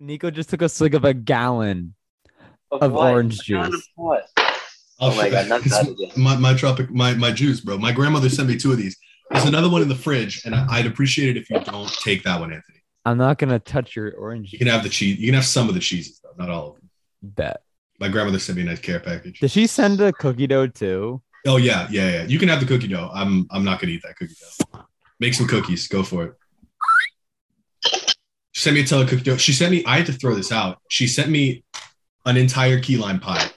Nico just took a swig of a gallon. Of what? orange A gallon juice. of What? I'll Oh, oh my God, not that again. My my tropic my my juice, bro. My grandmother sent me two of these. There's another one in the fridge, and I, I'd appreciate it if you don't take that one, Anthony. I'm not gonna touch your orange You can have the cheese. You can have some of the cheeses, though, not all of them. bet. My grandmother sent me a nice care package. Did she send a cookie dough too? Oh yeah, yeah, yeah. You can have the cookie dough. I'm I'm not gonna eat that cookie dough. Make some cookies. Go for it. She sent me a cookie dough. She sent me. I had to throw this out. She sent me an entire key lime pie.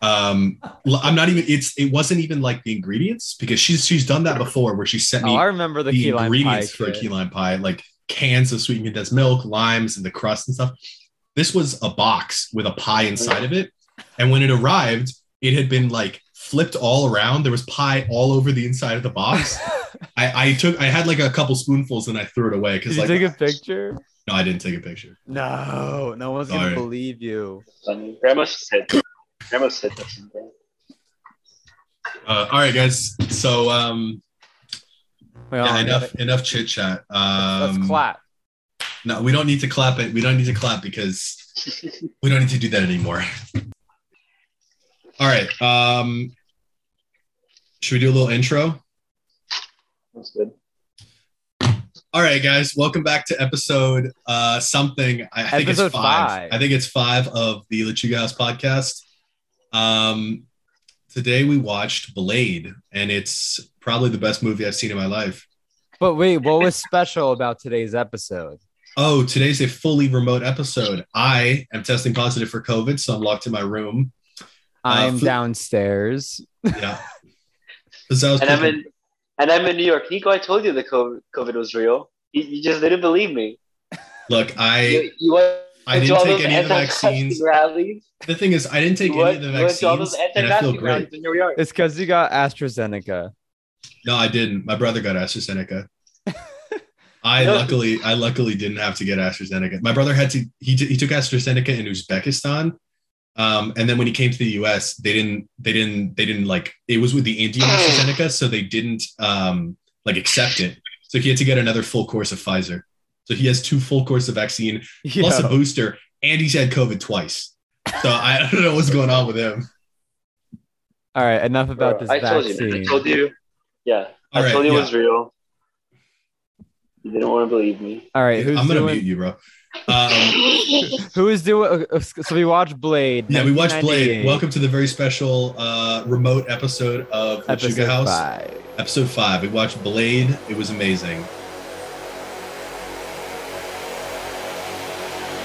Um, I'm not even. It's. It wasn't even like the ingredients because she's she's done that before where she sent me, Oh, me I remember the, the, key lime pie. ingredients for a key lime pie, like cans of sweetened condensed milk, limes, and the crust and stuff. This was a box with a pie inside of it, and when it arrived, it had been like flipped all around. There was pie all over the inside of the box. I, I took, I had like a couple spoonfuls and I threw it away Did because you like take a picture? No, I didn't take a picture. No, no one's Sorry. gonna believe you. Funny. Grandma said. Grandma said that sometime. Uh, all right, guys. So um, Well, yeah, enough enough chit chat. Let's Um, clap. No, we don't need to clap it. We don't need to clap because we don't need to do that anymore. All right. Um, should we do a little intro? That's good. All right, guys. Welcome back to episode uh, something. I, I think Episode it's five. five. I think it's five of the Lechuga House podcast. Um, today we watched Blade, and it's probably the best movie I've seen in my life. But wait, what was special about today's episode? Oh, today's a fully remote episode. I am testing positive for COVID, so I'm locked in my room. I'm fu- downstairs. Yeah. 'Cause I was And I'm in, and I'm in New York. Nico, I told you the COVID, COVID was real. You, you just didn't believe me. Look, I you, you went I didn't take any of the vaccines. Rallies. The thing is, I didn't take You any went, of the you went to all those vaccines, and I feel great. rallies, and here. It's because you got AstraZeneca. No, I didn't. My brother got AstraZeneca. I No. luckily, I luckily didn't have to get AstraZeneca. My brother had to. He he took AstraZeneca in Uzbekistan, um, and then when he came to the U.S., they didn't. They didn't. They didn't like. It was with the Indian AstraZeneca, so they didn't um, like accept it. So he had to get another full course of Pfizer. So he has two full course of vaccine plus a booster, and he's had COVID twice. So I don't know what's going on with him. All right, enough about Bro, this I told you. I told you. Yeah. All I right, told you yeah. it was real. You didn't want to believe me. All right, who's I'm gonna doing? mute you, bro. Um, Who is doing? uh, So we watched Blade. yeah, we watched Blade. Welcome to the very special uh, remote episode of the episode Lechuga House. five. Episode five. We watched Blade. It was amazing.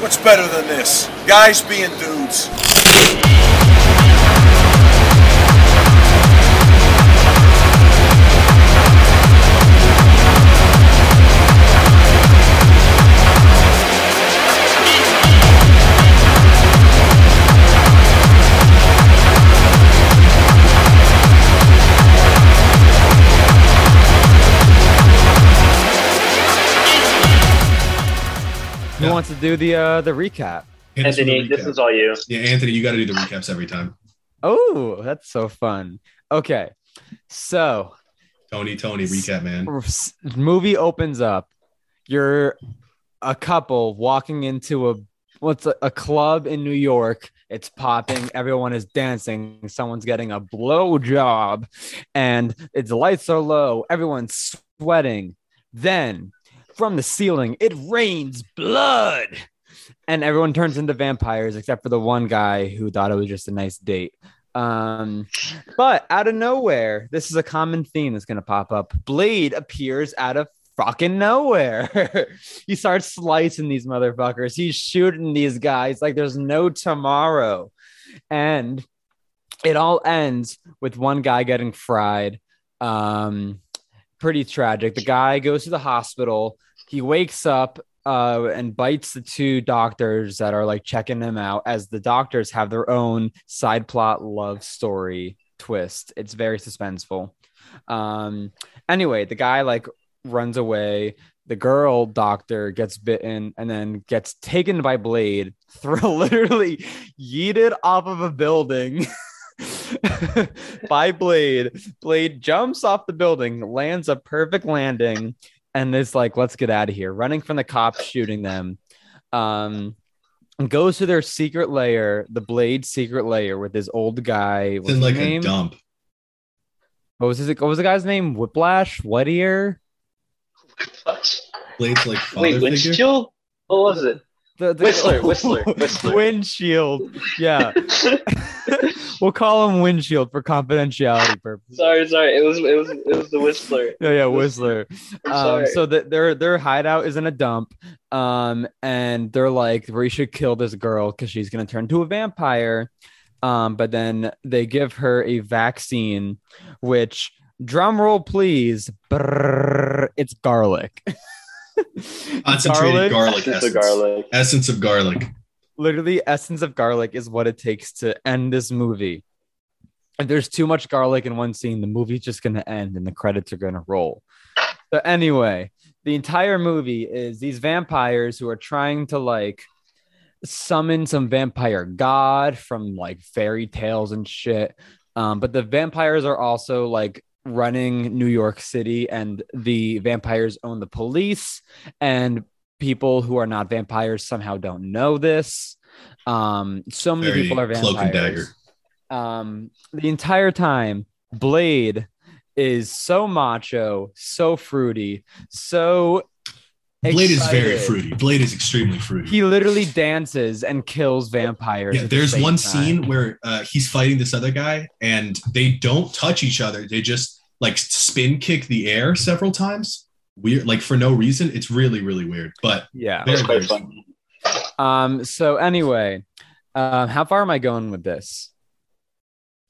What's better than this? Guys being dudes. Who Yeah. wants to do the uh the recap? Hit us with Anthony, this is all you. yeah, Anthony, you got to do the recaps every time. Oh, that's so fun. Okay, so Tony, Tony, recap, man. movie opens up. You're a couple walking into a what's a, a club in New York. It's popping. Everyone is dancing. Someone's getting a blow job, and its lights are low. Everyone's sweating. Then, from the ceiling, it rains blood, and everyone turns into vampires except for the one guy who thought it was just a nice date. Um, but out of nowhere, this is a common theme that's gonna pop up. Blade appears out of fucking nowhere. he starts slicing these motherfuckers. He's shooting these guys like there's no tomorrow. And it all ends with one guy getting fried. Um, pretty tragic. The guy goes to the hospital. He wakes up uh, and bites the two doctors that are like checking him out as the doctors have their own side plot love story twist. It's very suspenseful. Um, anyway, the guy like runs away. The girl doctor gets bitten and then gets taken by Blade, throw literally yeeted off of a building. by Blade. Blade jumps off the building, lands a perfect landing, and is like, let's get out of here. Running from the cops, shooting them. Um, goes to their secret layer, the Blade secret layer with this old guy. It's What's in like name? a dump. What was his, what was the guy's name? Whiplash? Whittier? Blade's like father Wait, figure. windshield? What was it? The, the- Whistler, Whistler, Whistler. Windshield. Yeah. we'll call him Windshield for confidentiality purposes. sorry, sorry. It was it was it was the Whistler. Yeah, yeah, Whistler. Um, so that their their hideout is in a dump. Um, and they're like, we should kill this girl because she's gonna turn into a vampire. Um, but then they give her a vaccine, which drum roll please, brrrr, it's garlic. Concentrated garlic, Essence essence. of garlic. Essence of garlic. literally essence of garlic is what it takes to end this movie. If there's too much garlic in one scene, the movie's just gonna end and the credits are gonna roll. So anyway, the entire movie is these vampires who are trying to like summon some vampire god from like fairy tales and shit. Um, but the vampires are also like running New York City, and the vampires own the police, and people who are not vampires somehow don't know this. Um, so many Very people are vampires. Um, the entire time, Blade is so macho, so fruity, so Blade is very fruity. Blade is extremely fruity. He literally dances and kills vampires. yeah, at the there's one time. scene where uh, he's fighting this other guy, and they don't touch each other. They just like spin kick the air several times. Weird, like for no reason. It's really, really weird. But Yeah. Very, very fun. Um. So anyway, um, how far am I going with this?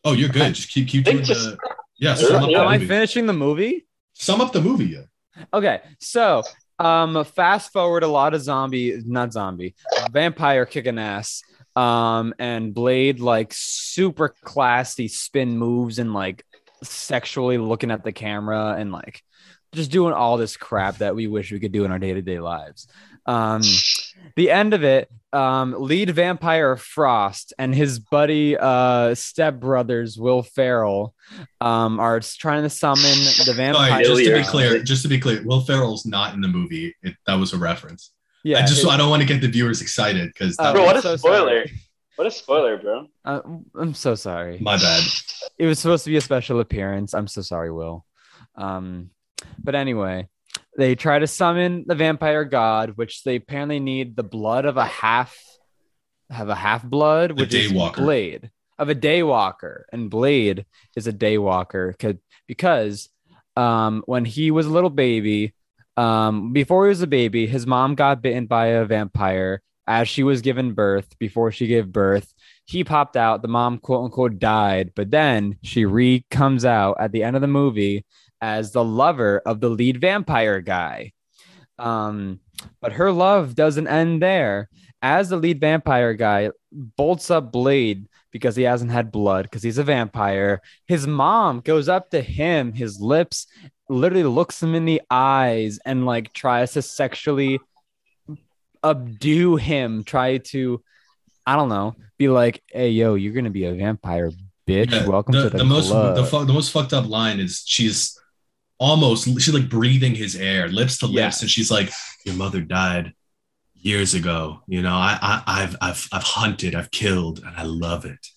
oh, you're good. Just keep keep I doing think just- the yeah. Sum up Yeah, the Am I movie. finishing the movie? Sum up the movie. Yeah. Okay, so um, fast forward a lot of zombie, not zombie, vampire kicking ass. Um, and Blade like super classy spin moves and like sexually looking at the camera and like just doing all this crap that we wish we could do in our day to day lives. Um, the end of it, um, lead vampire Frost and his buddy, uh, step brothers Will Ferrell, um, are trying to summon the vampire. Sorry, just to be clear, just to be clear, Will Ferrell's not in the movie. It, that was a reference. Yeah, I just it- I don't want to get the viewers excited because Oh, Bro, what a so spoiler. sorry. What a spoiler, bro. uh, I'm so sorry. my bad. It was supposed to be a special appearance. I'm so sorry, Will. Um, but anyway, they try to summon the vampire god, which they apparently need the blood of a half, have a half blood, which is. Blade of a daywalker, and Blade is a daywalker because um, when he was a little baby, um, before he was a baby, his mom got bitten by a vampire as she was given birth. Before she gave birth, he popped out. The mom, quote unquote, died, but then she re comes out at the end of the movie as the lover of the lead vampire guy. Um, but her love doesn't end there. As the lead vampire guy bolts up Blade because he hasn't had blood because he's a vampire, his mom goes up to him, his lips, literally looks him in the eyes and like tries to sexually subdue him, try to, I don't know, be like, hey, yo, you're going to be a vampire, bitch. Yeah, Welcome the, to the, the most the, fu- the most fucked up line is she's almost she's like breathing his air lips to lips Yes. and she's like your mother died years ago you know I, I i've i've i've hunted i've killed and i love it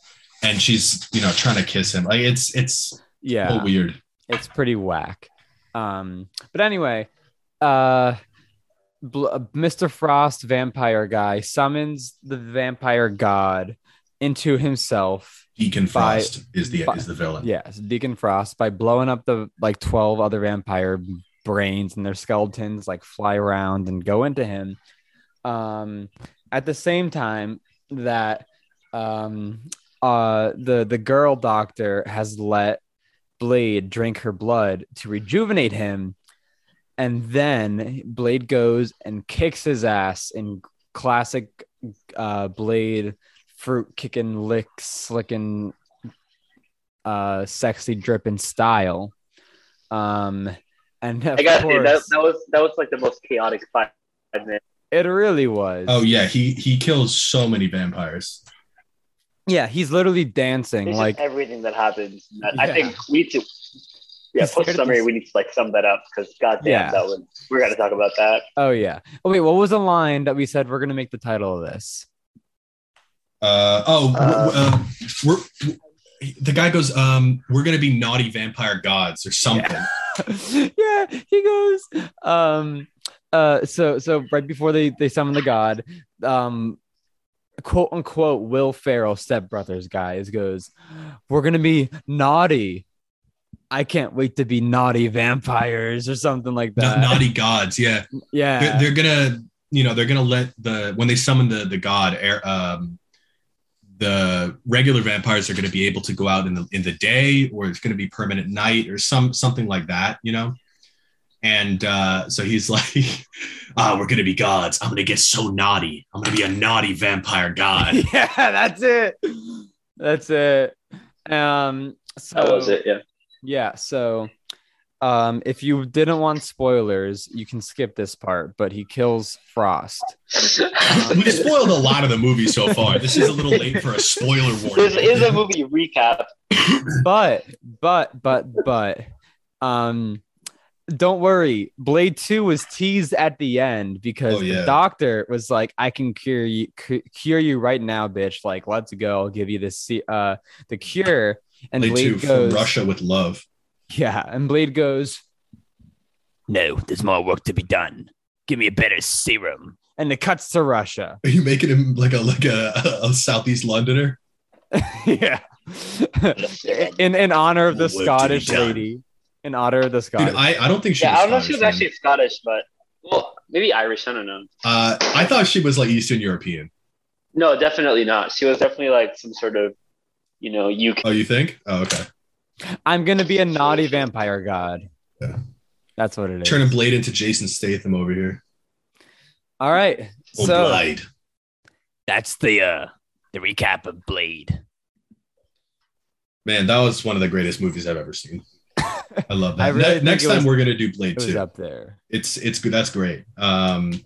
and she's you know trying to kiss him like it's it's yeah. weird it's pretty whack. Um, but anyway, uh, Bl- uh, Mr. Frost, vampire guy, summons the vampire god into himself. Deacon By- frost is the by- is the villain Yes, Deacon Frost by blowing up the like twelve other vampire brains and their skeletons like fly around and go into him. Um, at the same time that um, uh, the the girl doctor has let Blade drink her blood to rejuvenate him, and then Blade goes and kicks his ass in classic uh, Blade fruit kicking, lick, slicking, uh, sexy dripping style. Um, and of I got course, that, that was that was like the most chaotic five minutes. it really was. oh yeah he he kills so many vampires yeah, he's literally dancing It's like everything that happens. I Yeah. think we need to yeah, He's post summary. We need to like sum that up because goddamn, Yeah. that one we're gonna talk about that. Oh yeah. Oh wait, what was the line that we said we're gonna make the title of this? Uh, oh, Uh, we're, uh, we're, the guy goes, um, we're gonna be naughty vampire gods or something. yeah, he goes. Um, uh, so so right before they they summon the god, um, quote unquote, Will Ferrell stepbrothers guys goes, we're gonna be naughty. I can't wait to be naughty vampires or something like that. naughty gods, yeah. yeah, They're, they're gonna, you know, they're gonna let the when they summon the the god, air, um, the regular vampires are gonna be able to go out in the in the day, or it's gonna be permanent night, or some something like that, you know. And uh, so he's like, "Ah, we're gonna be gods. I'm gonna get so naughty. I'm gonna be a naughty vampire god." yeah, that's it. That's it. Um, so That was it. Yeah. Yeah, so um if you didn't want spoilers, you can skip this part, but he kills Frost. We've spoiled a lot of the movie so far. This is a little late for a spoiler warning. this is a movie recap. But but but but um don't worry, Blade 2 was teased at the end because Oh, yeah. the doctor was like, I can cure you cu- cure you right now, bitch. Like, let's go. I'll give you the ce- uh the cure. And Blade Blade two from goes, Russia with love. Yeah, and Blade goes, No, there's more work to be done. Give me a better serum. And it cuts to Russia. Are you making him like a like a, a southeast Londoner? yeah. in in honor of the Work to be Scottish done. lady. In honor of the Dude, Scottish. I, I don't think she. Yeah, was I don't know if she was Scottish, actually Scottish, but well, maybe Irish. I don't know. Uh, I thought she was like Eastern European. No, definitely not. She was definitely like some sort of, you know, UK. Oh, you think? Oh, okay. I'm gonna be a naughty vampire god. Yeah. That's what it is. Turning Blade into Jason Statham over here. All right. Oh, So Blade. that's the uh the recap of Blade. Man, that was one of the greatest movies I've ever seen. I love that. I really Ne- next time was- we're gonna do Blade two. up there. It's it's good. That's great. Um,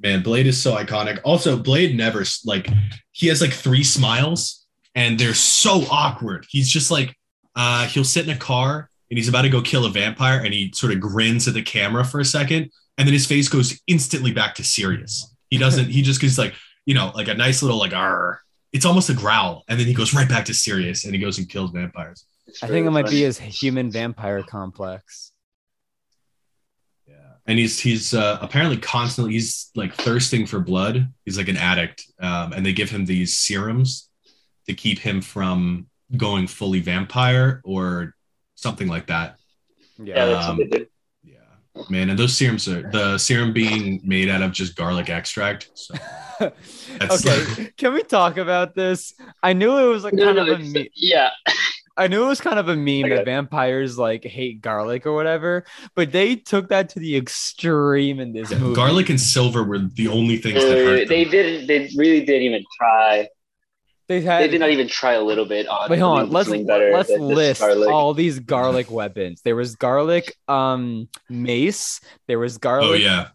man, Blade is so iconic. Also, Blade never like he has like three smiles, and they're so awkward. He's just like uh, he'll sit in a car and he's about to go kill a vampire, and he sort of grins at the camera for a second, and then his face goes instantly back to serious. He doesn't. he just goes like you know like a nice little like R. It's almost a growl, and then he goes right back to serious, and he goes and kills vampires. I think it might be his human vampire complex. Yeah, and he's he's uh, apparently constantly he's like thirsting for blood. He's like an addict, um, and they give him these serums to keep him from going fully vampire or something like that. Yeah, Um, what. Yeah, man, and those serums are the serum being made out of just garlic extract. So That's- okay, can we talk about this? I knew it was like No, kind no, of a it's- me- yeah. I knew it was kind of a meme that vampires like hate garlic or whatever, but they took that to the extreme in this yeah, movie. garlic and silver were the only things that hurt they them. didn't. They really didn't even try. They They did not even try a little bit on. Wait, hold on. Let's better let's than list garlic. all these garlic weapons. There was garlic um mace. There was garlic Oh yeah,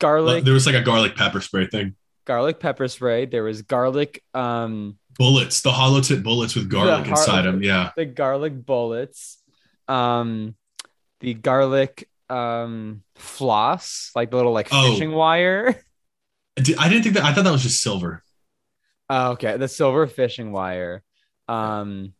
garlic there was like a garlic pepper spray thing. garlic pepper spray. There was garlic um Bullets, the hollow tip bullets with garlic har- inside them. Yeah, the garlic bullets, um the garlic um floss, like the little like Oh. fishing wire. I didn't think that. I thought that was just silver. Oh, okay, the silver fishing wire. Um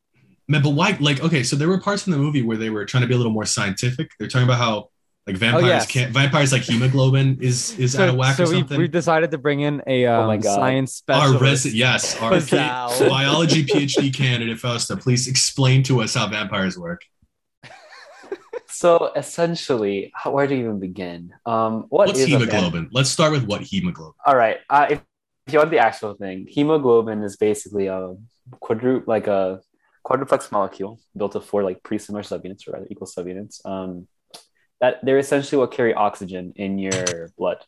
Man, but why? Like, okay, so there were parts in the movie where they were trying to be a little more scientific. They're talking about how like vampires Oh, yes. can't vampires like hemoglobin is is out of whack so or we, something. we decided to bring in a um, Oh my God. science our specialist. resident, yes, our Fausto. P- biology PhD candidate Fausto, please explain to us how vampires work. So essentially, how, where do you even begin? Um, what What's is hemoglobin? Let's start with what hemoglobin. All right. Uh, if, if you want the actual thing, hemoglobin is basically a quadru like a quadruplex molecule built of four like pre-similar subunits or rather equal subunits. Um, that they're essentially what carry oxygen in your blood.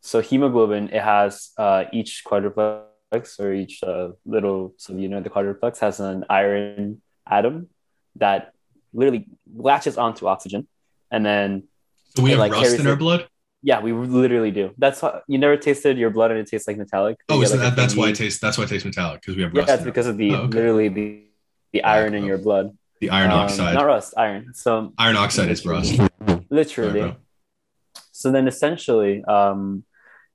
So hemoglobin, it has uh, each quadruplex or each uh, little subunit of the quadruplex has an iron atom that literally latches onto oxygen, and then So we have like, rust in our blood. Yeah, we literally do. That's why you never tasted your blood and it tastes like metallic. You Oh, so like, that, that's why it tastes. That's why it tastes metallic because we have Yeah, rust. that's because of the Oh, okay. literally the the iron in your blood. the iron Um, oxide. not rust, iron. So iron oxide is rust. literally. Sorry, so then essentially, um,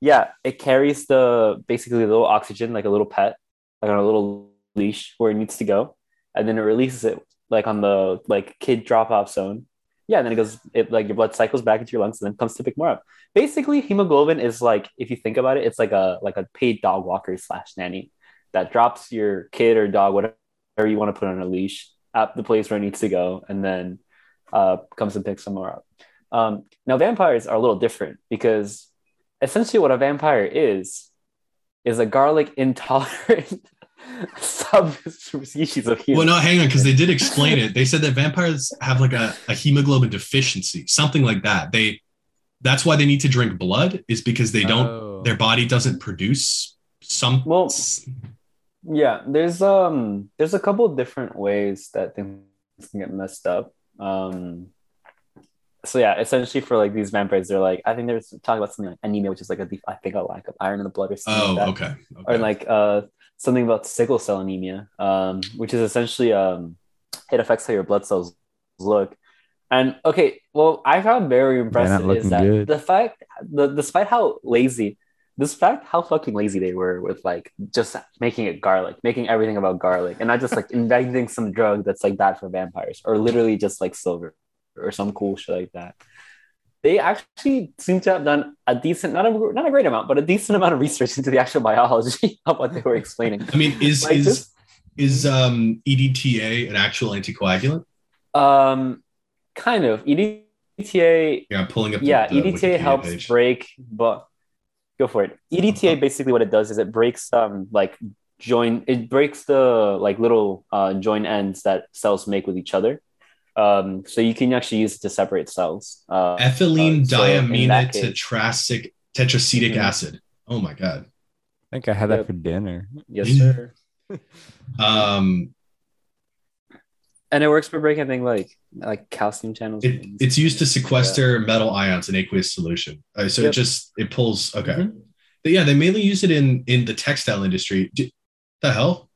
yeah, it carries the basically little oxygen like a little pet like on a little leash where it needs to go, and then it releases it like on the like kid drop off zone. Yeah, and then it goes it like your blood cycles back into your lungs and then comes to pick more up. Basically, hemoglobin is like if you think about it, it's like a like a paid dog walker slash nanny that drops your kid or dog, whatever you want to put on a leash at the place where it needs to go, and then uh, comes and picks them more up. Um, now, vampires are a little different because essentially what a vampire is is a garlic intolerant subspecies of human. Well, no, hang on, because they did explain it. They said that vampires have like a, a hemoglobin deficiency, something like that. They that's why they need to drink blood, is because they don't Oh. their body doesn't produce some Well, yeah, there's um there's a couple different ways that things can get messed up. Um so yeah, essentially for like these vampires, they're like I think there's talking about something like anemia, which is like a I think a lack of iron in the blood or something. Oh, like that. okay. or like uh something about sickle cell anemia, um, which is essentially um it affects how your blood cells look. And okay, well, I found very impressive is that good. the fact the despite how lazy despite how fucking lazy they were with like just making it garlic, making everything about garlic, and not just like inventing some drug that's like bad for vampires, or literally just like silver or some cool shit like that. They actually seem to have done a decent, not a not a great amount, but a decent amount of research into the actual biology of what they were explaining. I mean, is Like is this- is um EDTA an actual anticoagulant? Um, kind of EDTA. Yeah, I'm pulling up. the- Yeah, the EDTA Wikipedia helps page. break, but go for it. EDTA basically what it does is it breaks um like join it breaks the like little uh join ends that cells make with each other. Um, so you can actually use it to separate cells. Uh, ethylene uh, so diamine that case- tetrasic tetracetic Mhm. acid. Oh my god. I think I had that for dinner. yes, sir. Um, And it works for breaking, I think, like like calcium channels. it, it's used to sequester metal ions in aqueous solution. Uh, so it just it pulls. Okay. Mhm. But yeah, they mainly use it in in the textile industry. D- the hell?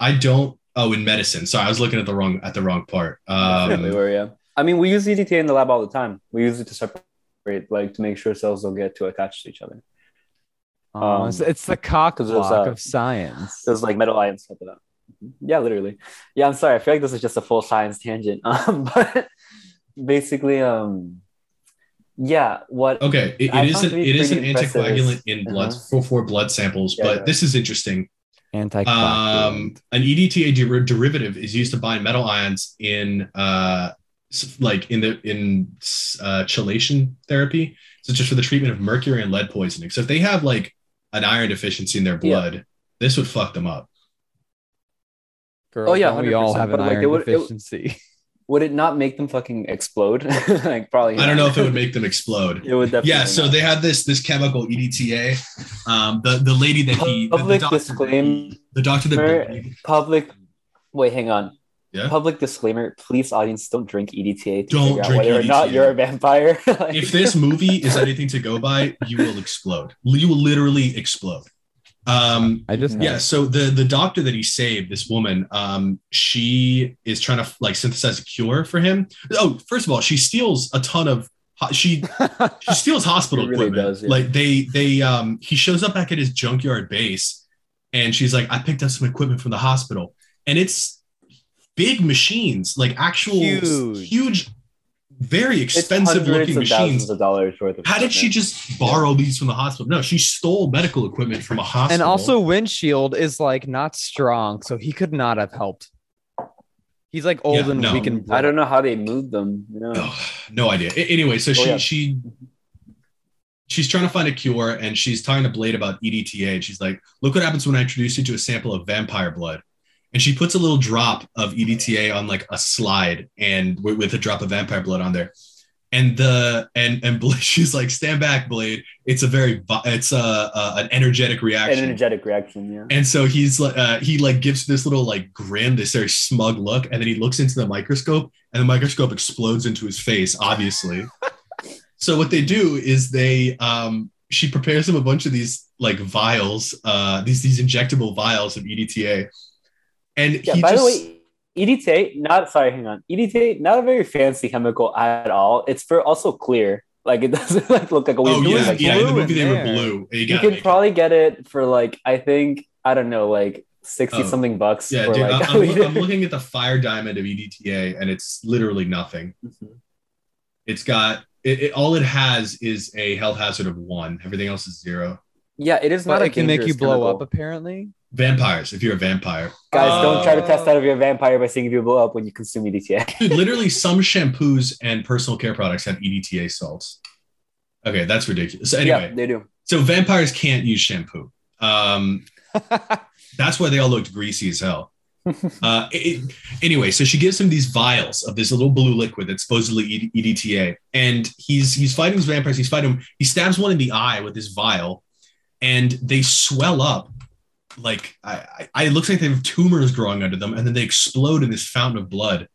I don't. Oh, in medicine. Sorry, I was looking at the wrong at the wrong part. Definitely Um, were, yeah. I mean, we use EDTA in the lab all the time. We use it to separate, like, to make sure cells don't get too attached to each other. Oh, Um, it's, it's the cock 'cause there's, block uh, of science. There's like metal ions type of that. Yeah, literally. Yeah, I'm sorry. I feel like this is just a full science tangent. Um, but basically, um, yeah. What? okay, it, it is an it is an pretty impressive anticoagulant is- in blood Uh-huh. for, for blood samples, Yeah, but yeah. this is interesting. Anti Um, an EDTA der- derivative is used to bind metal ions in uh, like in the in uh, chelation therapy, such as for the treatment of mercury and lead poisoning. So if they have like an iron deficiency in their Yeah. blood, this would fuck them up. Girl, Oh, yeah, we all have an but, like, it iron would- it- deficiency. would it not make them fucking explode? like probably. I don't know if it would make them explode. It would definitely. Yeah, so not. they had this this chemical EDTA. Um, the the lady that he the, the Public doctor, disclaimer. the doctor that public. Wait, hang on. Yeah? Public disclaimer: Please, audience, don't drink EDTA. Don't drink whether or not EDTA. you're a vampire. Like- if this movie is anything to go by, you will explode. You will literally explode. Um, I just yeah. So the the doctor that he saved, this woman, um, she is trying to like synthesize a cure for him. Oh, first of all, she steals a ton of. She she steals hospital really equipment. does, yeah. Like they they um he shows up back at his junkyard base, and she's like, I picked up some equipment from the hospital, and it's big machines, like actual Huge. huge very expensive hundreds looking of thousands machines. of dollars worth of. How did she just borrow these from the hospital? No, she stole medical equipment from a hospital. and also windshield is like not strong, so he could not have helped. He's like old Yeah, and no. weak and I don't know how they moved them. You know? Ugh, no idea. A- anyway, so oh, she Oh, yeah. she she's trying to find a cure, and she's talking to Blade about EDTA. And she's like, "Look what happens when I introduce you to a sample of vampire blood." And she puts a little drop of EDTA on like a slide, and with, with a drop of vampire blood on there. And the and and she's like, "Stand back, Blade. It's a very it's a, a an energetic An reaction." energetic reaction. Yeah. And so he's like, uh, he like gives this little like grin, this very smug look, and then he looks into the microscope, and the microscope explodes into his face, obviously. so what they do is they, um, she prepares him a bunch of these like vials, uh, these these injectable vials of EDTA, and Yeah. he by just, the way, EDTA, not sorry, hang on. EDTA, not a very fancy chemical at all. It's for also clear. Like it doesn't like look like a weird Oh yeah, like, yeah. In the movie, in they were blue. You, You can make it. probably get it for like I think I don't know like sixty Oh. something bucks. Yeah, for dude. like I'm, I'm, I'm looking at the fire diamond of EDTA, and it's literally nothing. Mhm. It's got it, it. All it has is a health hazard of one. Everything else is zero. yeah, it is But not. a it can make you blow chemical. up, apparently. Vampires. If you're a vampire, Guys, don't try to test Oh. out if you're a vampire by seeing if you blow up when you consume EDTA. dude. literally, some shampoos and personal care products have EDTA salts. Okay, that's ridiculous. So anyway, yeah, they do. so vampires can't use shampoo. Um, that's why they all looked greasy as hell. Uh, it- it- anyway, so she gives him these vials of this little blue liquid that's supposedly EDTA, and he's he's fighting these vampires. He's fighting them. He stabs one in the eye with this vial, and they swell up. Like I, I, I- it looks like they have tumors growing under them, and then they explode in this fountain of blood,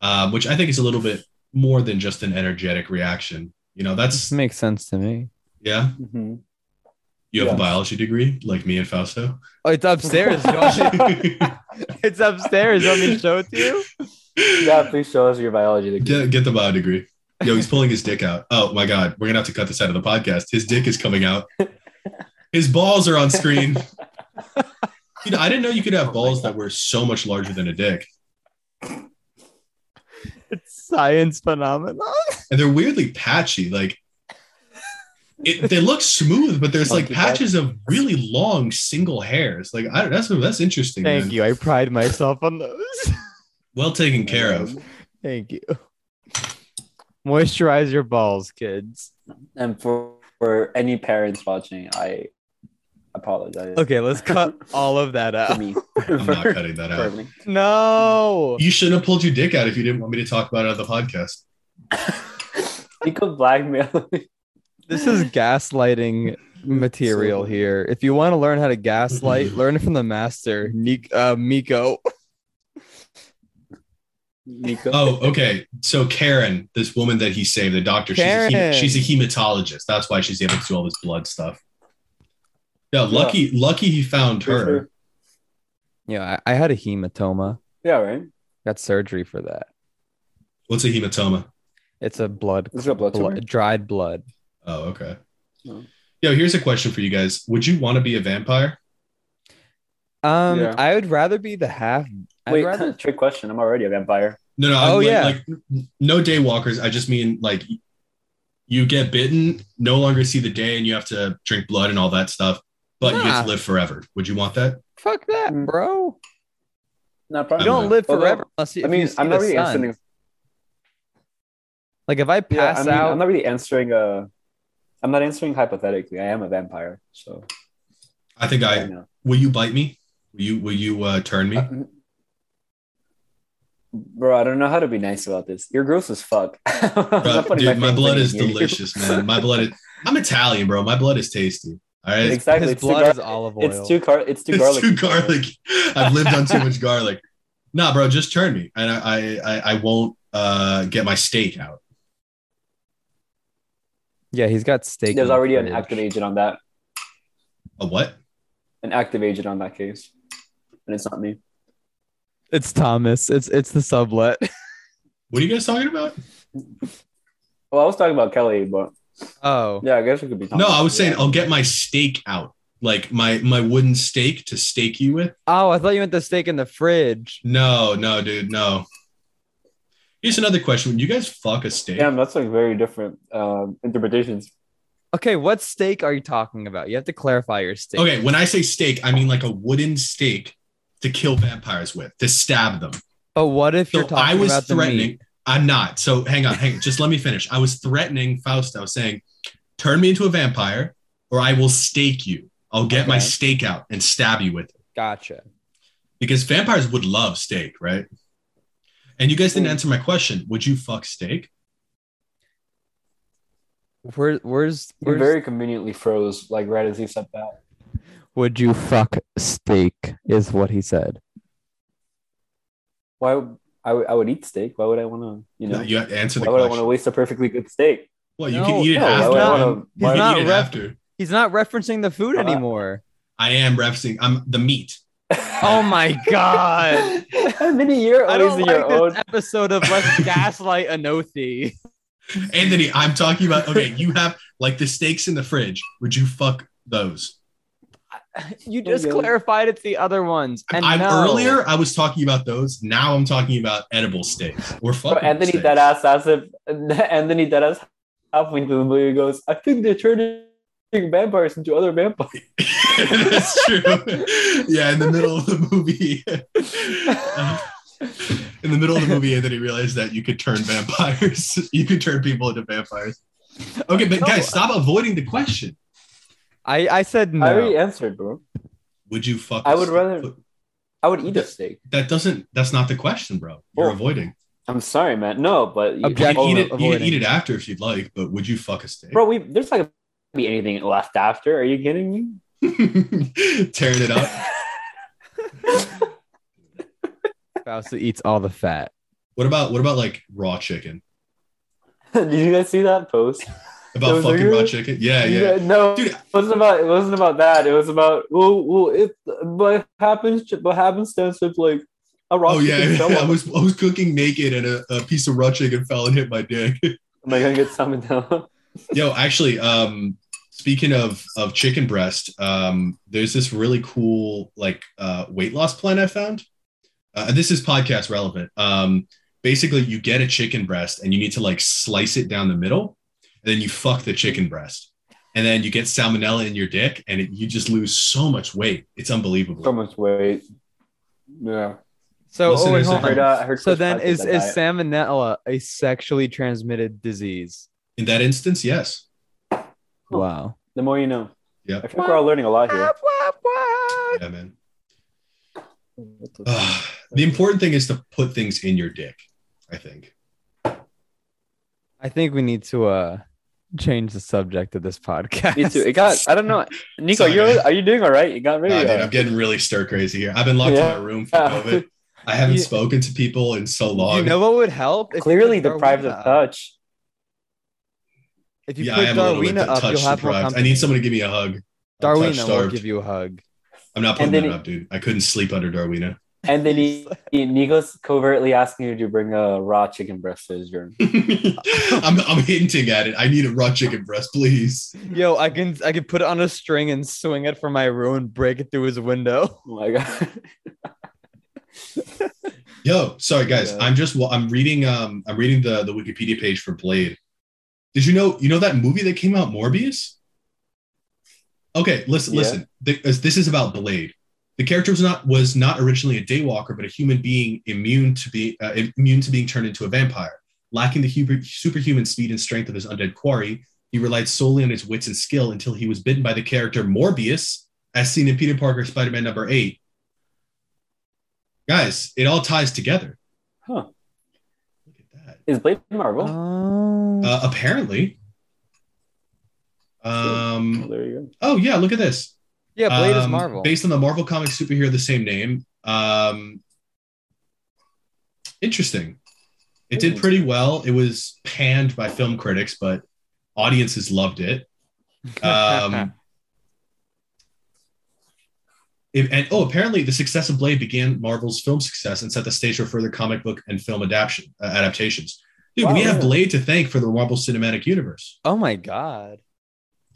um, which I think is a little bit more than just an energetic reaction. You know, This that's makes sense to me. yeah. Mhm. You have a biology degree like me and Fausto. Oh, it's upstairs. You it's upstairs. Let me show it to you? Yeah, please show us your biology degree. Get, get the bio degree. Yo, he's pulling his dick out. Oh my god, we're gonna have to cut this out of the podcast. His dick is coming out. His balls are on screen. You know, I didn't know you could have balls that were so much larger than a dick, It's science phenomenon. and they're weirdly patchy. Like, it, they look smooth, but there's like patches of really long single hairs. Like, I, that's that's interesting. Thank man. you. I pride myself on those. Well taken care of. Thank you. Moisturize your balls, kids. And for, for any parents watching, I apologize. Okay, let's cut all of that out. me. I'm not cutting that For out. me. No. You shouldn't have pulled your dick out if you didn't want me to talk about it on the podcast. You could blackmail me. This is gaslighting material So- here. If you want to learn how to gaslight, learn it from the master, Nik- uh, Miko. Nico. Oh, okay. So Karen, this woman that he saved, the doctor, she's a, hem- she's a hematologist. That's why she's able to do all this blood stuff. Yeah, lucky, lucky he found For her. sure. Yeah, I, I had a hematoma. Yeah, right. Got surgery for that. What's a hematoma? It's a blood, This is a blood tumor. blood dried blood. Oh, okay. Oh. Yo, here's a question for you guys. Would you want to be a vampire? Um, Yeah. I would rather be the half. I'd Wait, rather trick question. I'm already a vampire. No, no. Oh, like, yeah. Like no day walkers. I just mean like you get bitten, no longer see the day, and you have to drink blood and all that stuff. But you get to live forever. Would you want that? fuck that, Mm. bro. Not You probably. don't don't live Although, forever unless you. I mean, you see I'm not the really sun. answering. Like if I Yeah, pass I mean, out, I'm not really answering. Uh, I'm not answering hypothetically. I am a vampire, so I think I. I. Will you bite me? Will you? Will you uh, turn me? Uh, Bro, I don't know how to be nice about this. You're gross as fuck. Bro, dude, my faith blood is delicious, man. My blood is. I'm Italian, bro. My blood is tasty. All right. Exactly. his It's too, blood gar- is olive oil. it's too car. It's too garlic. It's garlic. too garlic. I've lived on too much garlic. Nah, bro, just turn me, and I, I, I, I won't uh, get my steak out. yeah, he's got steak. There's already an active agent on that. A what? An active agent on that case, and it's not me. It's Thomas. It's it's the sublet. What are you guys talking about? Well, I was talking about Kelly, but Oh, yeah, I guess it could be. No, I was saying I'll get my steak out, like my my wooden stake to stake you with. oh, I thought you meant the steak in the fridge. No, no, dude, no. Here's another question: Would you guys fuck a steak? Damn, that's like very different um, interpretations. Okay, what steak are you talking about? You have to clarify your steak. Okay, when I say steak, I mean like a wooden stake to kill vampires with, to stab them. But what if So you're talking I was about the threatening. Meat? I'm not. So hang on, hang on. Just let me finish. I was threatening Fausto, saying, "Turn me into a vampire, or I will stake you. I'll get my stake out and stab you with it." Gotcha. Because vampires would love steak, right? And you guys didn't Mm. answer my question. Would you fuck steak? Where, where's You where's very conveniently froze, like right as he said that. would you fuck steak? Is what he said. Why? Would- I would, eat steak. Why would I want to? You know, No, you have to answer the why would I want to waste a perfectly good steak? Well, you No, can eat it no, after. he's not- man. he's You can not eat ref- after. He's not referencing the food Uh, anymore. I am referencing. I'm the meat. Oh my god! How many year I always don't in like your this own? episode of Let's Gaslight Anothi. Anthony, I'm talking about. Okay, you have like the steaks in the fridge. Would you fuck those? You just Okay. clarified it's the other ones. And I'm no. earlier. I was talking about those. Now I'm talking about edible steaks. We're Bro. Anthony steaks. Deadass as if Anthony Deadass halfway through the movie goes, I think they're turning vampires into other vampires. That's true. Yeah, in the middle of the movie. in the middle of the movie, Anthony realized that you could turn vampires. You could turn people into vampires. Okay, but No. guys, stop avoiding the question. I, I said no. I already answered, bro. Would you fuck? I a would steak? rather- I would eat a steak. That doesn't. That's not the question, bro. You're Oh. avoiding. I'm sorry, man. No, but you, You Object- can eat it. You can eat it after if you'd like, but would you fuck a steak? bro, we there's like be anything left after. Are you kidding me? Tearing it up. Fausto eats all the fat. What about what about like raw chicken? Did you guys see that post? About fucking raw chicken? Yeah, yeah. No, Dude. it wasn't about. It wasn't about that. It was about. Well, well, it. What happens? What happenstance if like a rock Oh yeah, fell I was I was cooking naked and a, a piece of raw chicken fell and hit my dick. Am I gonna get summoned down? Yo, actually, um, speaking of of chicken breast, um, there's this really cool like uh, weight loss plan I found. Uh, and this is podcast relevant. Um, basically, you get a chicken breast and you need to like slice it down the middle, and then you fuck the chicken breast, and then you get salmonella in your dick, and it, you just lose so much weight. It's unbelievable. so much weight. Yeah. So, oh, wait, hold I I heard, on. uh, heard So then is, is diet. salmonella a sexually transmitted disease? In that instance, yes. Wow. the more you know. Yeah. I think we're all learning a lot here. Yeah, man. Ugh. the important thing is to put things in your dick. I think. I think we need to uh change the subject of this podcast. Me too. It got. I don't know. Nico, Sorry, you're. you doing all right? You got really. Nah, dude, uh, I'm getting really stir crazy here. I've been locked Yeah. in my room for COVID. I haven't You- spoken to people in so long. You know what would help? If clearly deprived of touch. If you yeah, put am a little bit Darwina up, you'll have more deprived. I need someone to give me a hug. I'm Darwina will give you a hug. I'm not putting And then that he- up, dude. I couldn't sleep under Darwina. And then he, he Nico's covertly asking you to bring a raw chicken breast to his room. I'm, I'm hinting at it. I need a raw chicken breast, please. Yo, I can I can put it on a string and swing it from my room and break it through his window. Oh my god. Yo, sorry guys. Yeah. I'm just I'm reading um I'm reading the the Wikipedia page for Blade. Did you know you know that movie that came out Morbius? Okay, listen, Yeah. listen. This, this is about Blade. The character was not was not originally a daywalker, but a human being immune to be uh, immune to being turned into a vampire. Lacking the huber, superhuman speed and strength of his undead quarry, he relied solely on his wits and skill until he was bitten by the character Morbius, as seen in Peter Parker Spider-Man number eight. Guys, it all ties together. Huh. Look at that. Is Blade Marvel? Oh. Uh, apparently. Oh, Um, there you go. oh yeah, look at this. Yeah, Blade is Um, Marvel. Based on the Marvel comic superhero of the same name. Um, interesting. It did pretty well. It was panned by film critics, but audiences loved it. Um, it- and oh, apparently the success of Blade began Marvel's film success and set the stage for further comic book and film adaptation uh, adaptations. Dude, Wow, we have. Blade to thank for the Marvel Cinematic Universe. oh my god.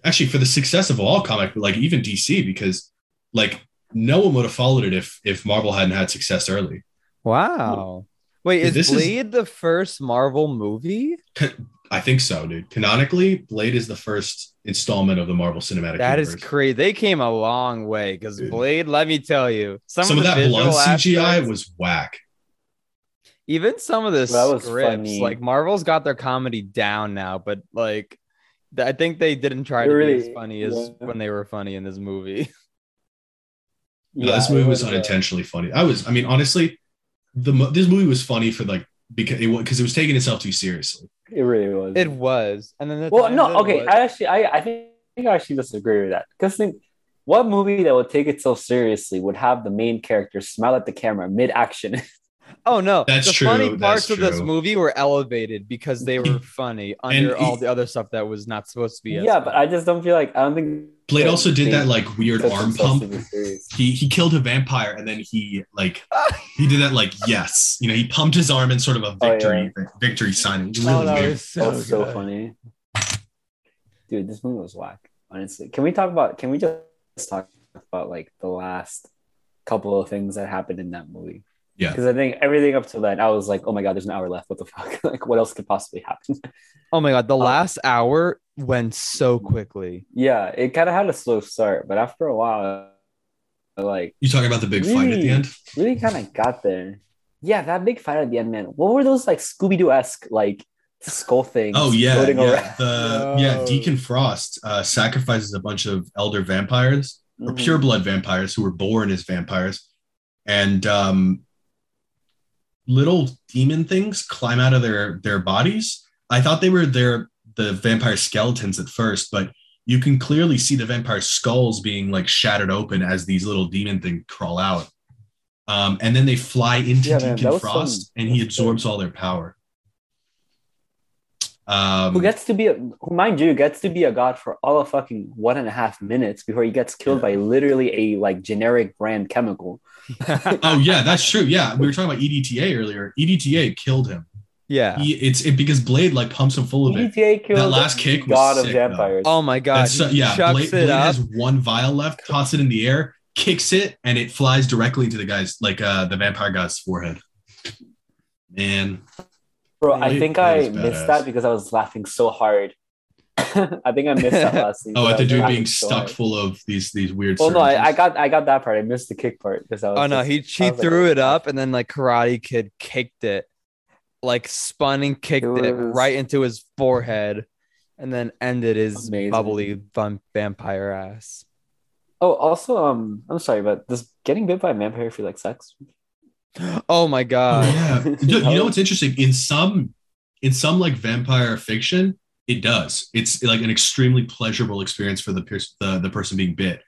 Actually, for the success of all comic, like even DC, because like no one would have followed it if if Marvel hadn't had success early. Wow. Wait, is This is- Blade the first Marvel movie? I think so, dude. Canonically, Blade is the first installment of the Marvel Cinematic That is Universe. crazy. They came a long way because Blade, let me tell you, some, Some, of, of that blood CGI aspects- was whack. even some of the That was scripts, funny. like Marvel's got their comedy down now, but like th- I think they didn't try It to be really- as funny as yeah. when they were funny in this movie. No, this movie was, uh, unintentionally funny. I was, I mean, honestly, the this movie was funny for like because it because it was taking itself too seriously. It really was. It was, and then the well, no, okay. was- I actually, I, I think, I think I actually disagree with that. Because think, what movie that would take itself seriously would have the main character smile at the camera mid action? Oh no, That's the true, funny that's parts of this movie were elevated because they were funny under he- all the other stuff that was not supposed to be. as Yeah, but. I just don't feel like I don't think Blade also did that like weird arm pump. He he killed a vampire and then he like he did that like yes, you know, he pumped his arm in sort of a Oh, victory victory sign. It was Oh, really that weird. was so, That's so funny. Dude, this movie was whack. Honestly, can we talk about? Can we just talk about like the last couple of things that happened in that movie? Yeah. Because I think everything up to then, I was like, oh my god, there's an hour left. What the fuck? like, what else could possibly happen? Oh my god, the Um, last hour went so quickly. yeah, it kind of had a slow start, but after a while, like You talking about the big fight at the end? really kind of got there. Yeah, that big fight at the end, man. What were those like Scooby Doo esque like skull things? Oh yeah, yeah. around? The No. yeah, Deacon Frost uh, sacrifices a bunch of elder vampires or Mhm. pure blood vampires who were born as vampires, and um, little demon things climb out of their their bodies. I thought they were their the vampire skeletons at first, but you can clearly see the vampire skulls being like shattered open as these little demon things crawl out. Um, and then they fly into Yeah, Deacon was Frost, fun. and he absorbs all their power. Um, who gets to be a who mind you gets to be a god for all of fucking one and a half minutes before he gets killed by literally a like generic brand chemical. oh yeah, that's true. Yeah, we were talking about EDTA earlier. EDTA killed him. yeah. He, it's it, because Blade like pumps him full of it. ETA killed That last kick was god of sick, though. vampires. Oh my god. So- yeah, chucks Blade, it Blade has one vial left, toss it in the air, kicks it, and it flies directly into the guy's like uh the vampire god's forehead. Man, Bro, I think I missed badass. that because I was laughing so hard. I think I missed that last scene. oh, at I the was dude being so stuck hard. full of these these weird. Well, no, I, I got I got that part. I missed the kick part because I was. Oh no, he he was like, threw oh, it up and then like Karate Kid kicked it, like spun and kicked it, It right into his forehead, and then ended his Amazing. bubbly fun vampire ass. Oh, also, um, I'm sorry, but does getting bit by a vampire feel like sex? Oh my Oh, god. yeah, you know what's interesting? In some in some like vampire fiction, it does. It's like an extremely pleasurable experience for the the, the person being bit.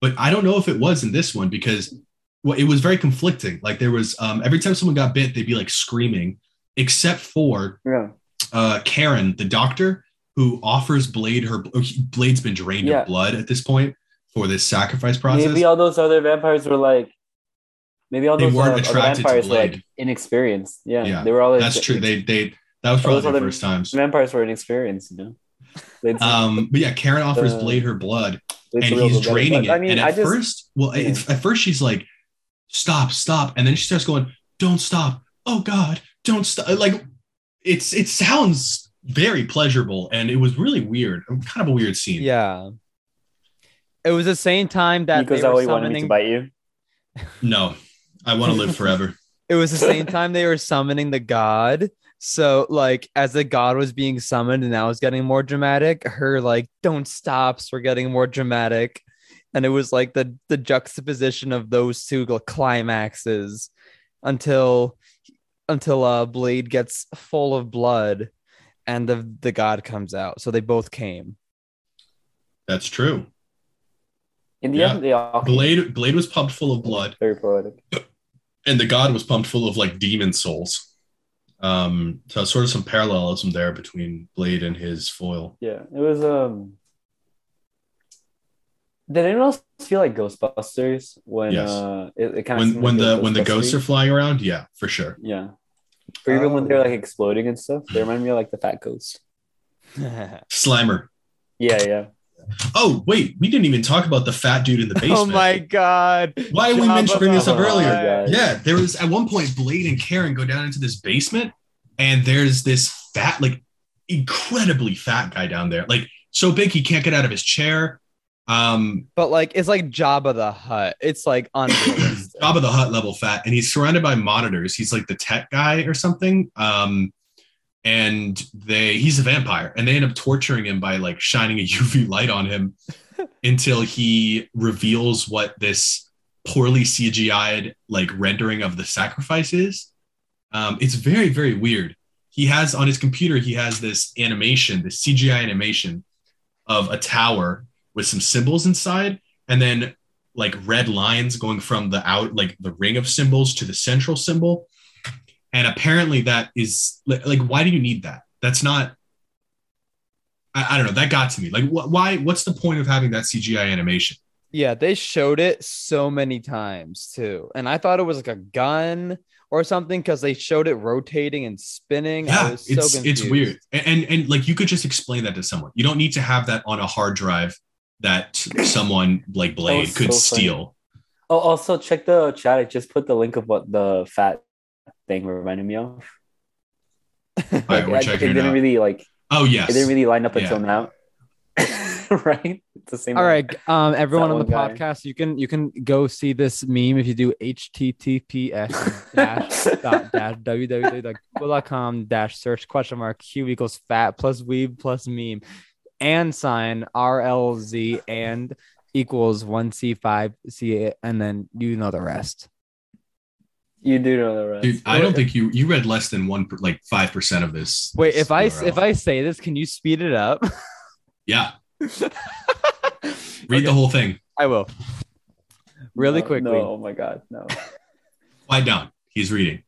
But I don't know if it was in this one because well, it was very conflicting. Like there was um, every time someone got bit, they'd be like screaming, except for Yeah. uh, Karen, the doctor, who offers Blade her Blade's been drained Yeah. of blood at this point for this sacrifice process. Maybe all those other vampires were like, maybe all They those weren't other attracted to vampires were like Blade. inexperienced. Yeah, Yeah, they were all. That's true. They they that was probably Those their other first times. vampires were inexperienced. You know. Um, but yeah, Karen offers Uh, Blade her blood, and he's draining but it. I mean, and I at just first, well, yeah. it's, at first she's like, "Stop, stop," and then she starts going, "Don't stop! Oh God, don't stop!" Like, it's it sounds very pleasurable, and it was really weird. Kind of a weird scene. Yeah. It was the same time that because they I were always wanted me to summoning. bite you. No, I want to live forever. It was the same time they were summoning the god. So like as the god was being summoned and now it's getting more dramatic, her like don't stops were getting more dramatic. And it was like the the juxtaposition of those two climaxes until until uh Blade gets full of blood and the the god comes out. So they both came. That's true. In the Yeah. end, they all Blade Blade was pumped full of blood, very poetic. and the god was pumped full of like demon souls. Um, so sort of some parallelism there between Blade and his foil. Yeah, it was. Um, did anyone else feel like Ghostbusters when Yes. uh, it, it kind When when the when the ghosts are flying around, yeah, for sure. yeah, or even when they're Oh. like exploding and stuff, they remind me of like the fat ghost. Slimer. Yeah, yeah. Oh wait, we didn't even talk about the fat dude in the basement. oh my god. Why did we Jabba mention bring this up earlier? Hutt. Yeah, there was at one point Blade and Karen go down into this basement, and there's this fat, like incredibly fat guy down there, like so big he can't get out of his chair. Um, But like it's like Jabba the Hutt. It's like on Jabba the Hutt level fat, and he's surrounded by monitors. He's like the tech guy or something. Um, and they he's a vampire, and they end up torturing him by like shining a UV light on him until he reveals what this poorly CGI'd like rendering of the sacrifice is. Um, it's very very weird. He has on his computer he has this animation, this CGI animation of a tower with some symbols inside, and then like red lines going from the out like the ring of symbols to the central symbol and apparently that is like, like why do you need that? That's not. I, I don't know. That got to me. Like, wh- why? What's the point of having that CGI animation? Yeah, they showed it so many times too. And I thought it was like a gun or something because they showed it rotating and spinning. I Yeah, was so it's it's weird, and, and and like you could just explain that to someone. You don't need to have that on a hard drive that someone like Blade oh, could so funny. steal. Oh, also check the chat. I just put the link of what the fat thing reminded me of. All right, we're I- checking it it didn't out. really like. Oh yes, It didn't really line up Yeah. until now. right? It's the same. All right, um, everyone on the guy. podcast, you can you can go see this meme if you do https dash dot dash www.google.com dash search question mark q equals fat plus weeb plus meme and sign rlz and equals one c five c and then you know the rest. You do know the rest. Dude, I don't think you you read less than one like five percent of this. Wait, this if I URL. if I say this, can you speed it up? yeah, read Okay, the whole thing. I will. Really No, quickly. No, oh my god, no. Quiet down. He's reading.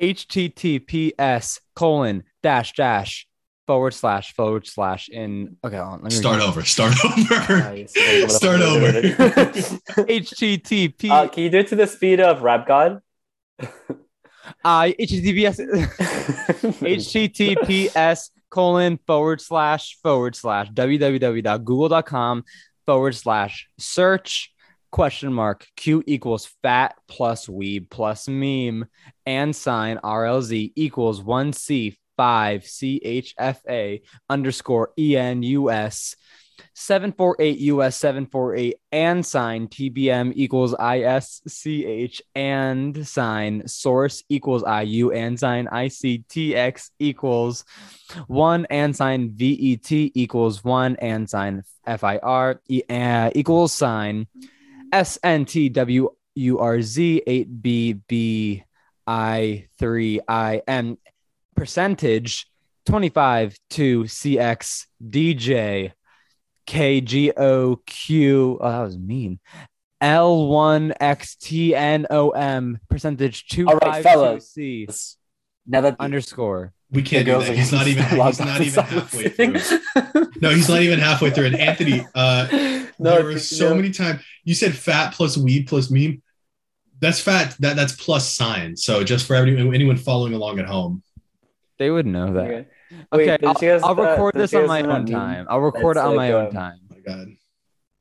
https colon dash dash forward slash forward slash in okay hold on, let me Start read over. Start over. Nice. Start over. http uh, can you do it to the speed of Rap God? uh, https https colon forward slash forward slash www.google.com forward slash search question mark q equals fat plus weeb plus meme and sign rlz equals 1c 5 chfa underscore enus 748 us 748 and sign tbm equals isch and sign source equals iu and sign ictx equals one and sign vet equals one and sign fir e- uh, equals sign snTWURZ 8BBI3IM percentage 25 to CX DJ KGOQ. Oh, that was mean. L1XTNOM percentage 2 All right, fellas. C Now that underscore. We can't do that. He's not even. He's not even halfway through. No, he's not even halfway through. And Anthony, uh, no, there were so many times you said fat plus weed plus meme. That's fat. That that's plus sign. So just for everyone, anyone following along at home. They would know that. Okay. Okay, Wait, didn't I'll, guys I'll know that- record didn't this on my own time. I'll record it That's on my like, own um, time. Oh my God.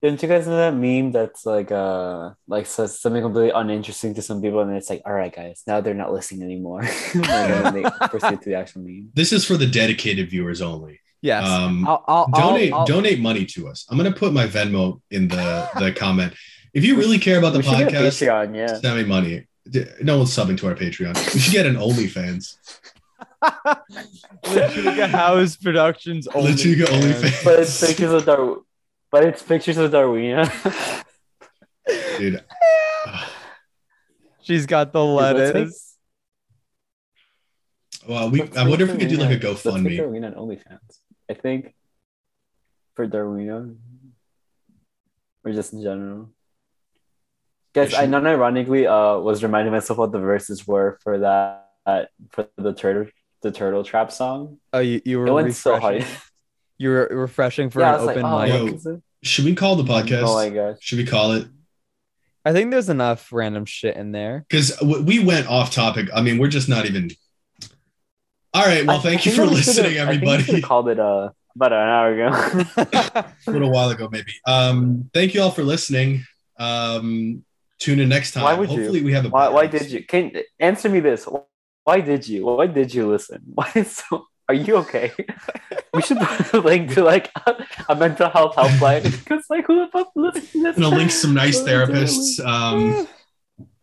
Didn't you guys know that meme that's like uh like so something completely uninteresting to some people and then it's like, all right guys, now they're not listening anymore. and they proceed to the actual meme. This is for the dedicated viewers only. Yes. Um, I'll, I'll, donate I'll, I'll, donate money to us. I'm gonna put my Venmo in the the comment. If you really care about the We should get a podcast, Patreon, yeah. send me money. No one's subbing to our Patreon. We should get an OnlyFans. Lechuga House Productions only. Lechuga OnlyFans. But it's pictures of Dar but it's pictures of Darwina. Dude, She's got the Let's lettuce. well, we. let's I wonder if we could do like a Darwina- Let's make GoFundMe. Darwina and OnlyFans. I think for Darwina. Or just in general. Guys, I non-ironically uh was reminding myself what the verses were for that for the turtle the turtle trap song. Oh, you, you were It went so refreshing. hard. You were refreshing for yeah, an was like, open oh, mic. Yo. what is it? Should we call the podcast? Oh my gosh. Should we call it? I think there's enough random shit in there. Because we went off topic. I mean, we're just not even. All right. Well, thank I you think for we should've- listening, I think we everybody. called it uh about an hour ago. a little while ago, maybe. Um, thank you all for listening. Um, tune in next time. Why would you? Hopefully, we have a. why, why did you? Can answer me this? Why did you? Why did you listen? Why so? Are you okay? we should put a link to like a, a mental health helpline because like who the fuck listens to this? I'm gonna link some nice therapists. Um,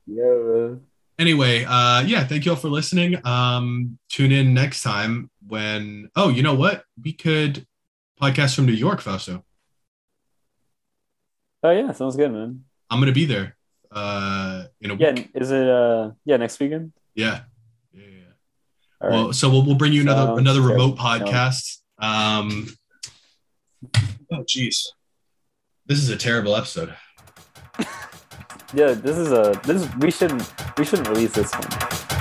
Yeah. anyway, uh, yeah, thank you all for listening. Um, tune in next time when. Oh, you know what? We could podcast from New York, Fausto. Oh yeah, sounds good, man. I'm gonna be there. Uh, in a Yeah, week. is it uh yeah next weekend? Yeah. Yeah. yeah. All right. Well, so we'll, we'll bring you another Sounds another good. remote podcast. Um, oh, jeez, this is a terrible episode. yeah, this is a this we shouldn't we shouldn't release this one.